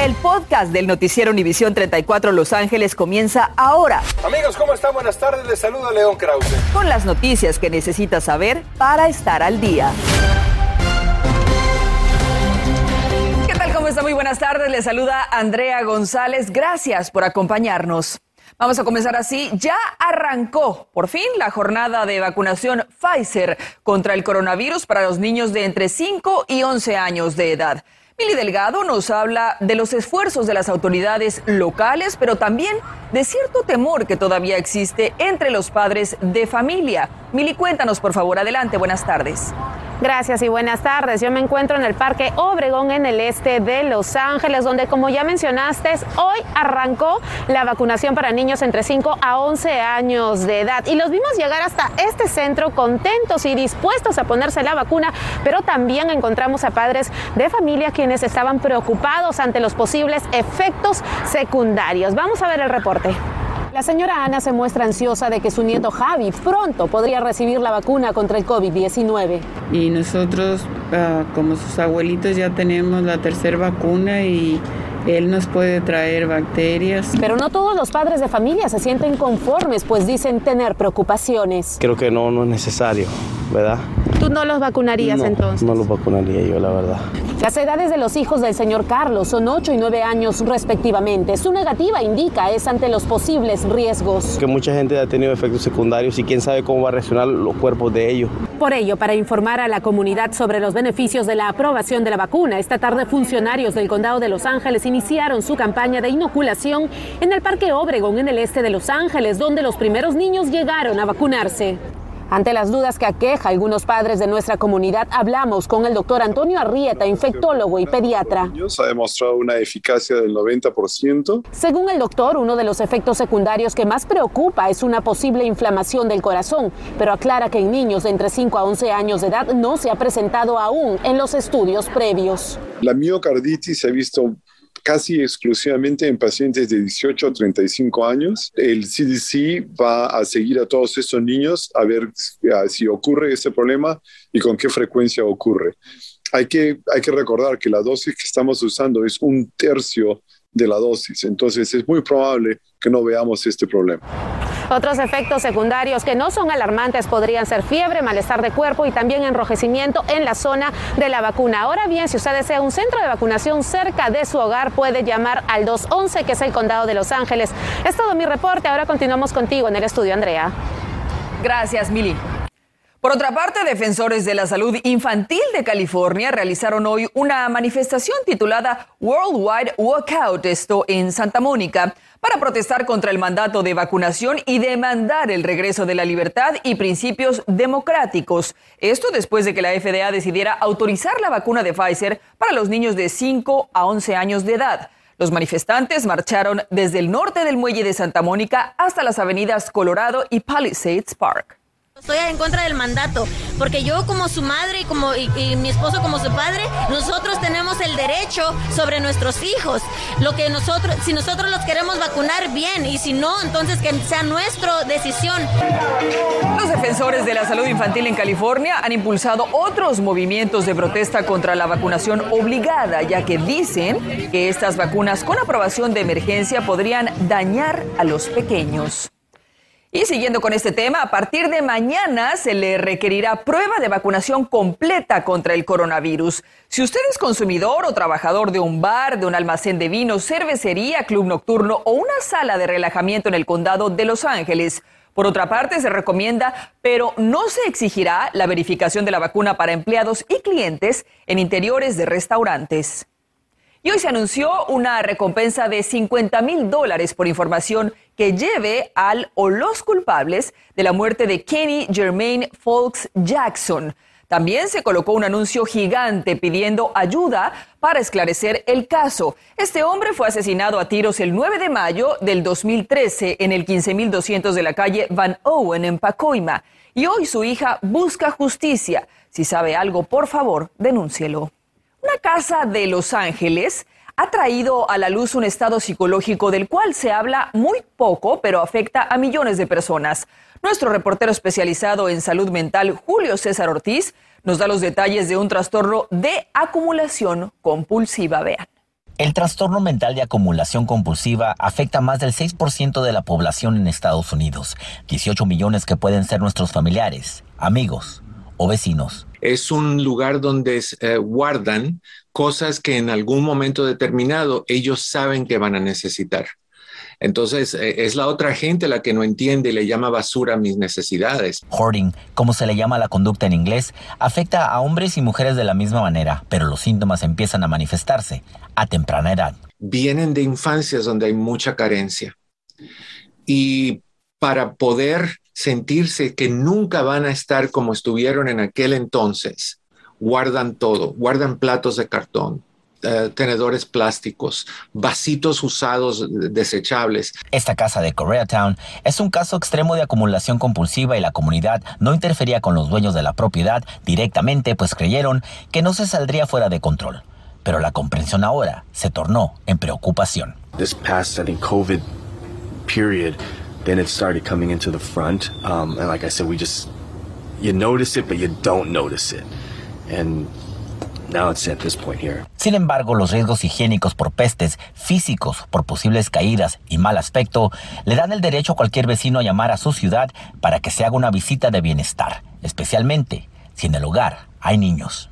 El podcast del noticiero Univisión 34 Los Ángeles comienza ahora. Amigos, ¿cómo están? Buenas tardes. Les saluda León Krause. Con las noticias que necesitas saber para estar al día. ¿Qué tal? ¿Cómo está? Muy buenas tardes. Les saluda Andrea González. Gracias por acompañarnos. Vamos a comenzar así. Ya arrancó por fin la jornada de vacunación Pfizer contra el coronavirus para los niños de entre 5 y 11 años de edad. Mili Delgado nos habla de los esfuerzos de las autoridades locales, pero también de cierto temor que todavía existe entre los padres de familia. Mili, cuéntanos, por favor. Adelante, buenas tardes. Gracias y buenas tardes. Yo me encuentro en el Parque Obregón en el este de Los Ángeles, donde como ya mencionaste, hoy arrancó la vacunación para niños entre 5 a 11 años de edad. Y los vimos llegar hasta este centro contentos y dispuestos a ponerse la vacuna, pero también encontramos a padres de familia quienes estaban preocupados ante los posibles efectos secundarios. Vamos a ver el reporte. La señora Ana se muestra ansiosa de que su nieto Javi pronto podría recibir la vacuna contra el COVID-19. Y nosotros, ah, como sus abuelitos, ya tenemos la tercera vacuna y él nos puede traer bacterias. Pero no todos los padres de familia se sienten conformes, pues dicen tener preocupaciones. Creo que no, no es necesario, ¿verdad? ¿Tú no los vacunarías no, entonces? No los vacunaría yo, la verdad. Las edades de los hijos del señor Carlos son 8 y 9 años respectivamente. Su negativa indica es ante los posibles riesgos. Que mucha gente ha tenido efectos secundarios y quién sabe cómo va a reaccionar los cuerpos de ellos. Por ello, para informar a la comunidad sobre los beneficios de la aprobación de la vacuna, esta tarde funcionarios del condado de Los Ángeles iniciaron su campaña de inoculación en el Parque Obregón en el este de Los Ángeles, donde los primeros niños llegaron a vacunarse. Ante las dudas que aqueja a algunos padres de nuestra comunidad, hablamos con el doctor Antonio Arrieta, infectólogo y pediatra. Ha demostrado una eficacia del 90%. Según el doctor, uno de los efectos secundarios que más preocupa es una posible inflamación del corazón, pero aclara que en niños de entre 5 a 11 años de edad no se ha presentado aún en los estudios previos. La miocarditis se ha visto casi exclusivamente en pacientes de 18 a 35 años. El CDC va a seguir a todos estos niños a ver si ocurre ese problema y con qué frecuencia ocurre. Hay que, hay que recordar que la dosis que estamos usando es un tercio de la dosis, entonces es muy probable que no veamos este problema. Otros efectos secundarios que no son alarmantes podrían ser fiebre, malestar de cuerpo y también enrojecimiento en la zona de la vacuna. Ahora bien, si usted desea un centro de vacunación cerca de su hogar, puede llamar al 211, que es el condado de Los Ángeles. Es todo mi reporte. Ahora continuamos contigo en el estudio, Andrea. Gracias, Mili. Por otra parte, defensores de la salud infantil de California realizaron hoy una manifestación titulada Worldwide Walkout, esto en Santa Mónica, para protestar contra el mandato de vacunación y demandar el regreso de la libertad y principios democráticos. Esto después de que la FDA decidiera autorizar la vacuna de Pfizer para los niños de 5 a 11 años de edad. Los manifestantes marcharon desde el norte del muelle de Santa Mónica hasta las avenidas Colorado y Palisades Park. Estoy en contra del mandato, porque yo como su madre y, como, mi esposo como su padre, nosotros tenemos el derecho sobre nuestros hijos. Lo que nosotros, si nosotros los queremos vacunar, bien, y si no, entonces que sea nuestra decisión. Los defensores de la salud infantil en California han impulsado otros movimientos de protesta contra la vacunación obligada, ya que dicen que estas vacunas con aprobación de emergencia podrían dañar a los pequeños. Y siguiendo con este tema, a partir de mañana se le requerirá prueba de vacunación completa contra el coronavirus. Si usted es consumidor o trabajador de un bar, de un almacén de vino, cervecería, club nocturno o una sala de relajamiento en el condado de Los Ángeles, por otra parte, se recomienda, pero no se exigirá la verificación de la vacuna para empleados y clientes en interiores de restaurantes. Y hoy se anunció una recompensa de 50 mil dólares por información que lleve al o los culpables de la muerte de Kenny Germain Folks Jackson. También se colocó un anuncio gigante pidiendo ayuda para esclarecer el caso. Este hombre fue asesinado a tiros el 9 de mayo del 2013 en el 15200 de la calle Van Owen en Pacoima. Y hoy su hija busca justicia. Si sabe algo, por favor, denúncielo. Una casa de Los Ángeles ha traído a la luz un estado psicológico del cual se habla muy poco, pero afecta a millones de personas. Nuestro reportero especializado en salud mental, Julio César Ortiz, nos da los detalles de un trastorno de acumulación compulsiva. Vean. El trastorno mental de acumulación compulsiva afecta a más del 6% de la población en Estados Unidos, 18 millones que pueden ser nuestros familiares, amigos o vecinos. Es un lugar donde eh, guardan cosas que en algún momento determinado ellos saben que van a necesitar. Entonces, eh, es la otra gente la que no entiende y le llama basura mis necesidades. Hoarding, como se le llama la conducta en inglés, afecta a hombres y mujeres de la misma manera, pero los síntomas empiezan a manifestarse a temprana edad. Vienen de infancias donde hay mucha carencia. Y para poder sentirse que nunca van a estar como estuvieron en aquel entonces, guardan todo, guardan platos de cartón, eh, tenedores plásticos, vasitos usados desechables. Esta casa de Koreatown es un caso extremo de acumulación compulsiva y la comunidad no interfería con los dueños de la propiedad directamente, pues creyeron que no se saldría fuera de control. Pero la comprensión ahora se tornó en preocupación. This past, I think, COVID period, then it started coming into the front. Um, and like I said, we just, you notice it, but you don't notice it. And sin embargo, los riesgos higiénicos por pestes, físicos por posibles caídas y mal aspecto, le dan el derecho a cualquier vecino a llamar a su ciudad para que se haga una visita de bienestar, especialmente si en el hogar hay niños.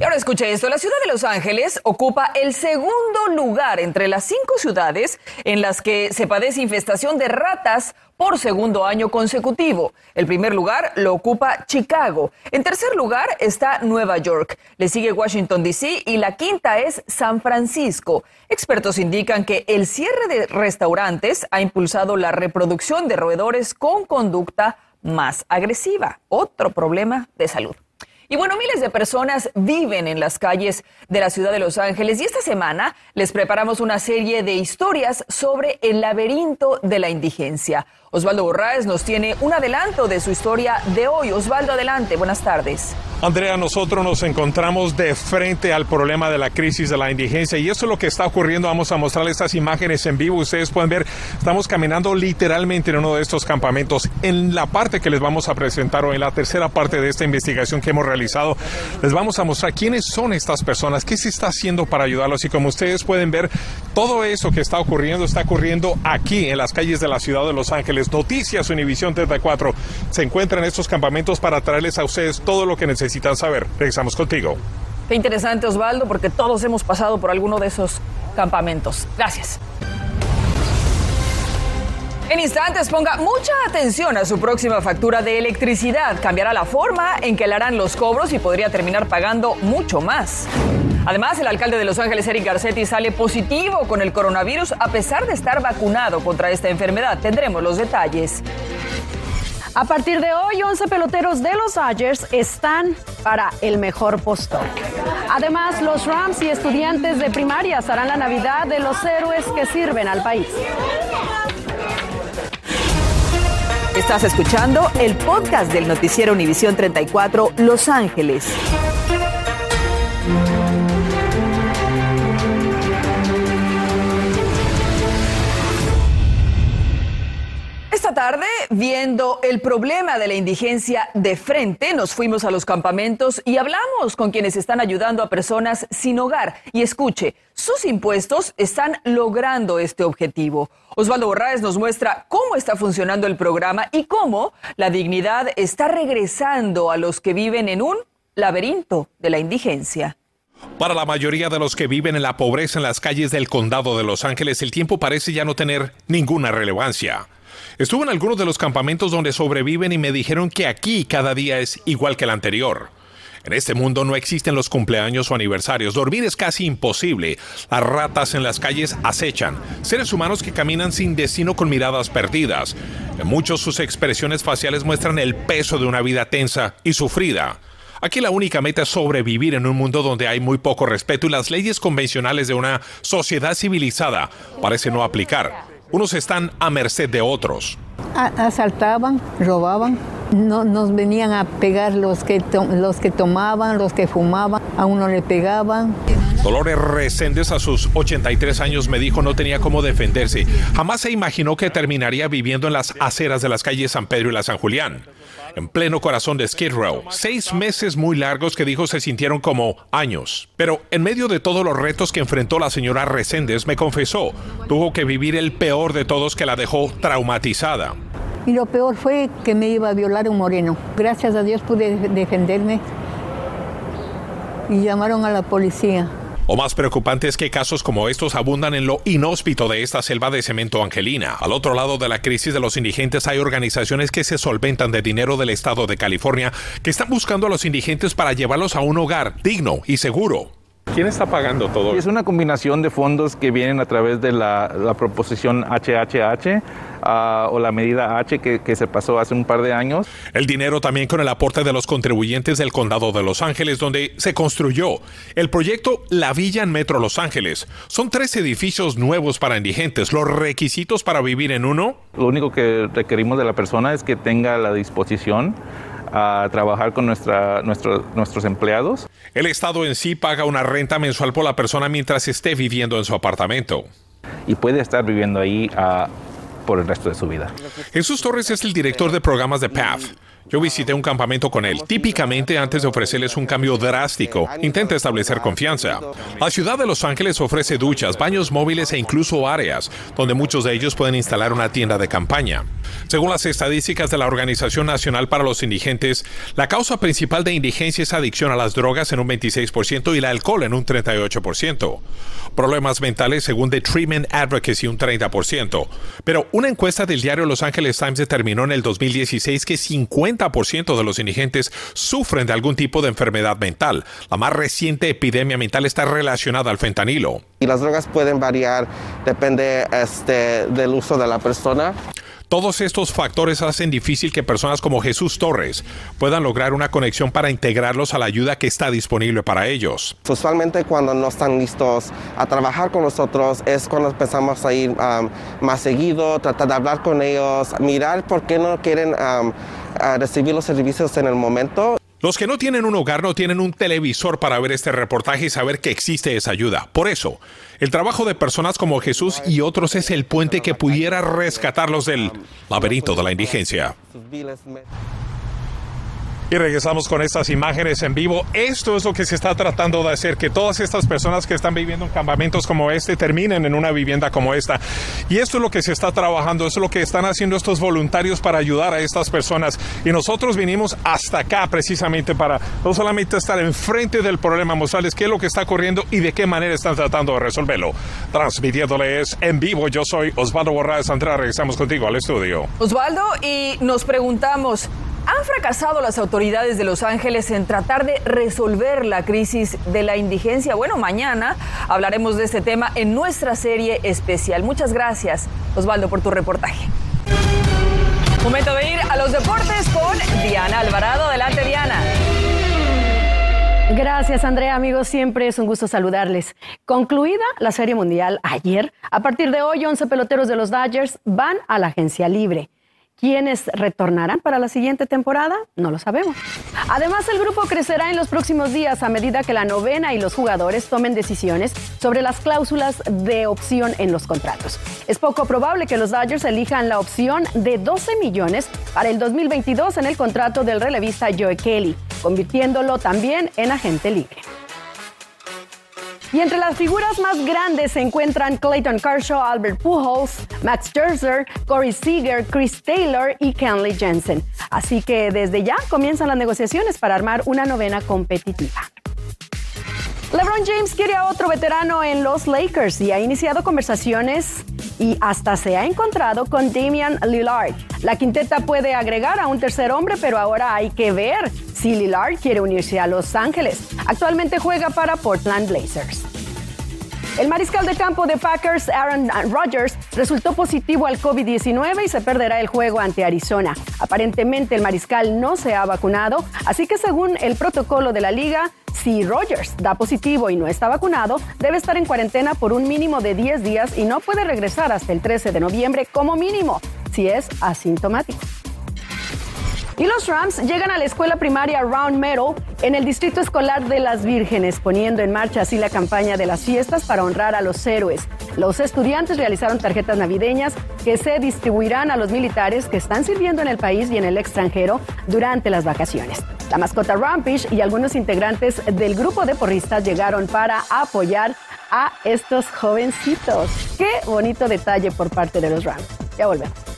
Y ahora escuche esto, la ciudad de Los Ángeles ocupa el segundo lugar entre las cinco ciudades en las que se padece infestación de ratas por segundo año consecutivo. El primer lugar lo ocupa Chicago. En tercer lugar está Nueva York. Le sigue Washington, D.C. y la quinta es San Francisco. Expertos indican que el cierre de restaurantes ha impulsado la reproducción de roedores con conducta más agresiva. Otro problema de salud. Y bueno, miles de personas viven en las calles de la ciudad de Los Ángeles y esta semana les preparamos una serie de historias sobre el laberinto de la indigencia. Osvaldo Borraes nos tiene un adelanto de su historia de hoy. Osvaldo, adelante. Buenas tardes. Andrea, nosotros nos encontramos de frente al problema de la crisis de la indigencia y eso es lo que está ocurriendo. Vamos a mostrarles estas imágenes en vivo. Ustedes pueden ver, estamos caminando literalmente en uno de estos campamentos. En la parte que les vamos a presentar o en la tercera parte de esta investigación que hemos realizado, les vamos a mostrar quiénes son estas personas, qué se está haciendo para ayudarlos y como ustedes pueden ver, todo eso que está ocurriendo está ocurriendo aquí en las calles de la ciudad de Los Ángeles. Noticias Univisión 34 se encuentran en estos campamentos para traerles a ustedes todo lo que necesitan saber. Regresamos contigo. Qué interesante, Osvaldo, porque todos hemos pasado por alguno de esos campamentos. Gracias. En instantes ponga mucha atención a su próxima factura de electricidad. Cambiará la forma en que le harán los cobros y podría terminar pagando mucho más. Además, el alcalde de Los Ángeles, Eric Garcetti, sale positivo con el coronavirus a pesar de estar vacunado contra esta enfermedad. Tendremos los detalles. A partir de hoy, 11 peloteros de los Dodgers están para el mejor postor. Además, los Rams y estudiantes de primaria harán la Navidad de los héroes que sirven al país. Estás escuchando el podcast del noticiero Univisión 34 Los Ángeles. Esta tarde, viendo el problema de la indigencia de frente, nos fuimos a los campamentos y hablamos con quienes están ayudando a personas sin hogar. Y escuche, sus impuestos están logrando este objetivo. Osvaldo Borraes nos muestra cómo está funcionando el programa y cómo la dignidad está regresando a los que viven en un laberinto de la indigencia. Para la mayoría de los que viven en la pobreza en las calles del condado de Los Ángeles, el tiempo parece ya no tener ninguna relevancia. Estuve en algunos de los campamentos donde sobreviven y me dijeron que aquí cada día es igual que el anterior. En este mundo no existen los cumpleaños o aniversarios. Dormir es casi imposible. Las ratas en las calles acechan. Seres humanos que caminan sin destino con miradas perdidas. En muchos sus expresiones faciales muestran el peso de una vida tensa y sufrida. Aquí la única meta es sobrevivir en un mundo donde hay muy poco respeto y las leyes convencionales de una sociedad civilizada parecen no aplicar unos están a merced de otros. Asaltaban, robaban, no, nos venían a pegar los que, los que tomaban, los que fumaban, a uno le pegaban. Dolores Reséndez a sus 83 años me dijo no tenía cómo defenderse. Jamás se imaginó que terminaría viviendo en las aceras de las calles San Pedro y la San Julián, en pleno corazón de Skid Row. Seis meses muy largos que dijo se sintieron como años. Pero en medio de todos los retos que enfrentó la señora Reséndez, me confesó, tuvo que vivir el peor de todos que la dejó traumatizada. Y lo peor fue que me iba a violar un moreno. Gracias a Dios pude defenderme y llamaron a la policía. O más preocupante es que casos como estos abundan en lo inhóspito de esta selva de cemento angelina. Al otro lado de la crisis de los indigentes hay organizaciones que se solventan de dinero del estado de California que están buscando a los indigentes para llevarlos a un hogar digno y seguro. ¿Quién está pagando todo? Es una combinación de fondos que vienen a través de la, la proposición HHH uh, o la medida H que, que, se pasó hace un par de años. El dinero también con el aporte de los contribuyentes del condado de Los Ángeles, donde se construyó el proyecto La Villa en Metro Los Ángeles. Son tres edificios nuevos para indigentes. ¿Los requisitos para vivir en uno? Lo único que requerimos de la persona es que tenga la disposición a trabajar con nuestra, nuestro, nuestros empleados. El Estado en sí paga una renta mensual por la persona mientras esté viviendo en su apartamento. Y puede estar viviendo ahí uh, por el resto de su vida. Jesús Torres es el director de programas de PATH. Yo visité un campamento con él. Típicamente, antes de ofrecerles un cambio drástico, intenta establecer confianza. La ciudad de Los Ángeles ofrece duchas, baños móviles e incluso áreas donde muchos de ellos pueden instalar una tienda de campaña. Según las estadísticas de la Organización Nacional para los Indigentes, la causa principal de indigencia es adicción a las drogas en un 26% y el alcohol en un 38%. Problemas mentales según The Treatment Advocacy un 30%. Pero una encuesta del diario Los Angeles Times determinó en el 2016 que 50% de los indigentes sufren de algún tipo de enfermedad mental. La más reciente epidemia mental está relacionada al fentanilo. Y las drogas pueden variar, depende este, del uso de la persona. Todos estos factores hacen difícil que personas como Jesús Torres puedan lograr una conexión para integrarlos a la ayuda que está disponible para ellos. Usualmente cuando no están listos a trabajar con nosotros es cuando empezamos a ir más seguido, tratar de hablar con ellos, mirar por qué no quieren recibir los servicios en el momento. Los que no tienen un hogar no tienen un televisor para ver este reportaje y saber que existe esa ayuda. Por eso, el trabajo de personas como Jesús y otros es el puente que pudiera rescatarlos del laberinto de la indigencia. Y regresamos con estas imágenes en vivo. Esto es lo que se está tratando de hacer, que todas estas personas que están viviendo en campamentos como este terminen en una vivienda como esta. Y esto es lo que se está trabajando, es lo que están haciendo estos voluntarios para ayudar a estas personas. Y nosotros vinimos hasta acá precisamente para no solamente estar enfrente del problema, mostrarles qué es lo que está ocurriendo y de qué manera están tratando de resolverlo. Transmitiéndoles en vivo, yo soy Osvaldo Borraes Andrea, regresamos contigo al estudio. Osvaldo, y nos preguntamos, ¿Han fracasado las autoridades de Los Ángeles en tratar de resolver la crisis de la indigencia? Bueno, mañana hablaremos de este tema en nuestra serie especial. Muchas gracias, Osvaldo, por tu reportaje. Momento de ir a los deportes con Diana Alvarado. Adelante, Diana. Gracias, Andrea. Amigos, siempre es un gusto saludarles. Concluida la Serie Mundial ayer, a partir de hoy, 11 peloteros de los Dodgers van a la agencia libre. ¿Quiénes retornarán para la siguiente temporada? No lo sabemos. Además, el grupo crecerá en los próximos días a medida que la novena y los jugadores tomen decisiones sobre las cláusulas de opción en los contratos. Es poco probable que los Dodgers elijan la opción de 12 millones para el 2022 en el contrato del relevista Joe Kelly, convirtiéndolo también en agente libre. Y entre las figuras más grandes se encuentran Clayton Kershaw, Albert Pujols, Max Scherzer, Corey Seager, Chris Taylor y Kenley Jensen. Así que desde ya comienzan las negociaciones para armar una novena competitiva. LeBron James quiere a otro veterano en los Lakers y ha iniciado conversaciones y hasta se ha encontrado con Damian Lillard. La quinteta puede agregar a un tercer hombre, pero ahora hay que ver si Lillard quiere unirse a Los Ángeles. Actualmente juega para Portland Blazers. El mariscal de campo de Packers, Aaron Rodgers, resultó positivo al COVID-19 y se perderá el juego ante Arizona. Aparentemente el mariscal no se ha vacunado, así que según el protocolo de la liga, si Rodgers da positivo y no está vacunado, debe estar en cuarentena por un mínimo de 10 días y no puede regresar hasta el 13 de noviembre como mínimo, si es asintomático. Y los Rams llegan a la escuela primaria Round Meadow en el Distrito Escolar de las Vírgenes, poniendo en marcha así la campaña de las fiestas para honrar a los héroes. Los estudiantes realizaron tarjetas navideñas que se distribuirán a los militares que están sirviendo en el país y en el extranjero durante las vacaciones. La mascota Rampage y algunos integrantes del grupo de porristas llegaron para apoyar a estos jovencitos. Qué bonito detalle por parte de los Rams. Ya volvemos.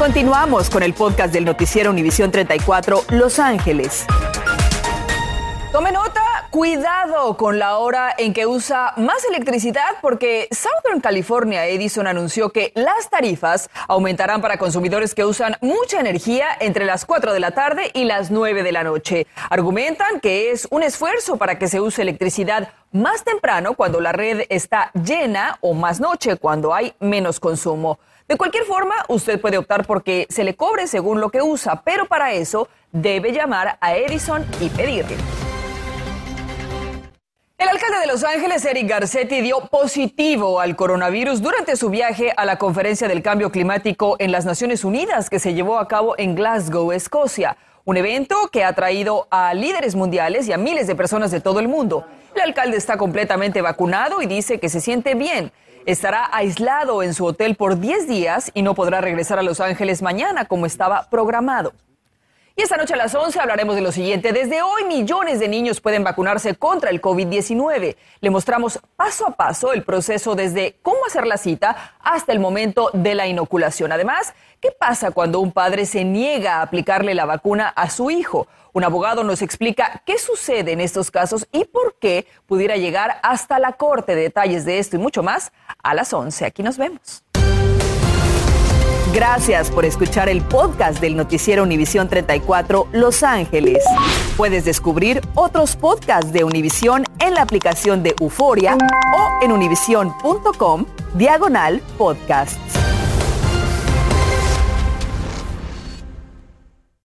Continuamos con el podcast del noticiero Univisión 34 Los Ángeles. Tome nota, cuidado con la hora en que usa más electricidad porque Southern California Edison anunció que las tarifas aumentarán para consumidores que usan mucha energía entre las 4 de la tarde y las 9 de la noche. Argumentan que es un esfuerzo para que se use electricidad más temprano cuando la red está llena o más noche cuando hay menos consumo. De cualquier forma, usted puede optar porque se le cobre según lo que usa, pero para eso debe llamar a Edison y pedirle. El alcalde de Los Ángeles, Eric Garcetti, dio positivo al coronavirus durante su viaje a la conferencia del cambio climático en las Naciones Unidas que se llevó a cabo en Glasgow, Escocia. Un evento que ha traído a líderes mundiales y a miles de personas de todo el mundo. El alcalde está completamente vacunado y dice que se siente bien. Estará aislado en su hotel por 10 días y no podrá regresar a Los Ángeles mañana como estaba programado. Y esta noche a las 11 hablaremos de lo siguiente. Desde hoy millones de niños pueden vacunarse contra el COVID-19. Le mostramos paso a paso el proceso desde cómo hacer la cita hasta el momento de la inoculación. Además, ¿qué pasa cuando un padre se niega a aplicarle la vacuna a su hijo? Un abogado nos explica qué sucede en estos casos y por qué pudiera llegar hasta la corte. Detalles de esto y mucho más a las 11. Aquí nos vemos. Gracias por escuchar el podcast del noticiero Univisión 34 Los Ángeles. Puedes descubrir otros podcasts de Univisión en la aplicación de Euforia o en univision.com diagonal podcasts.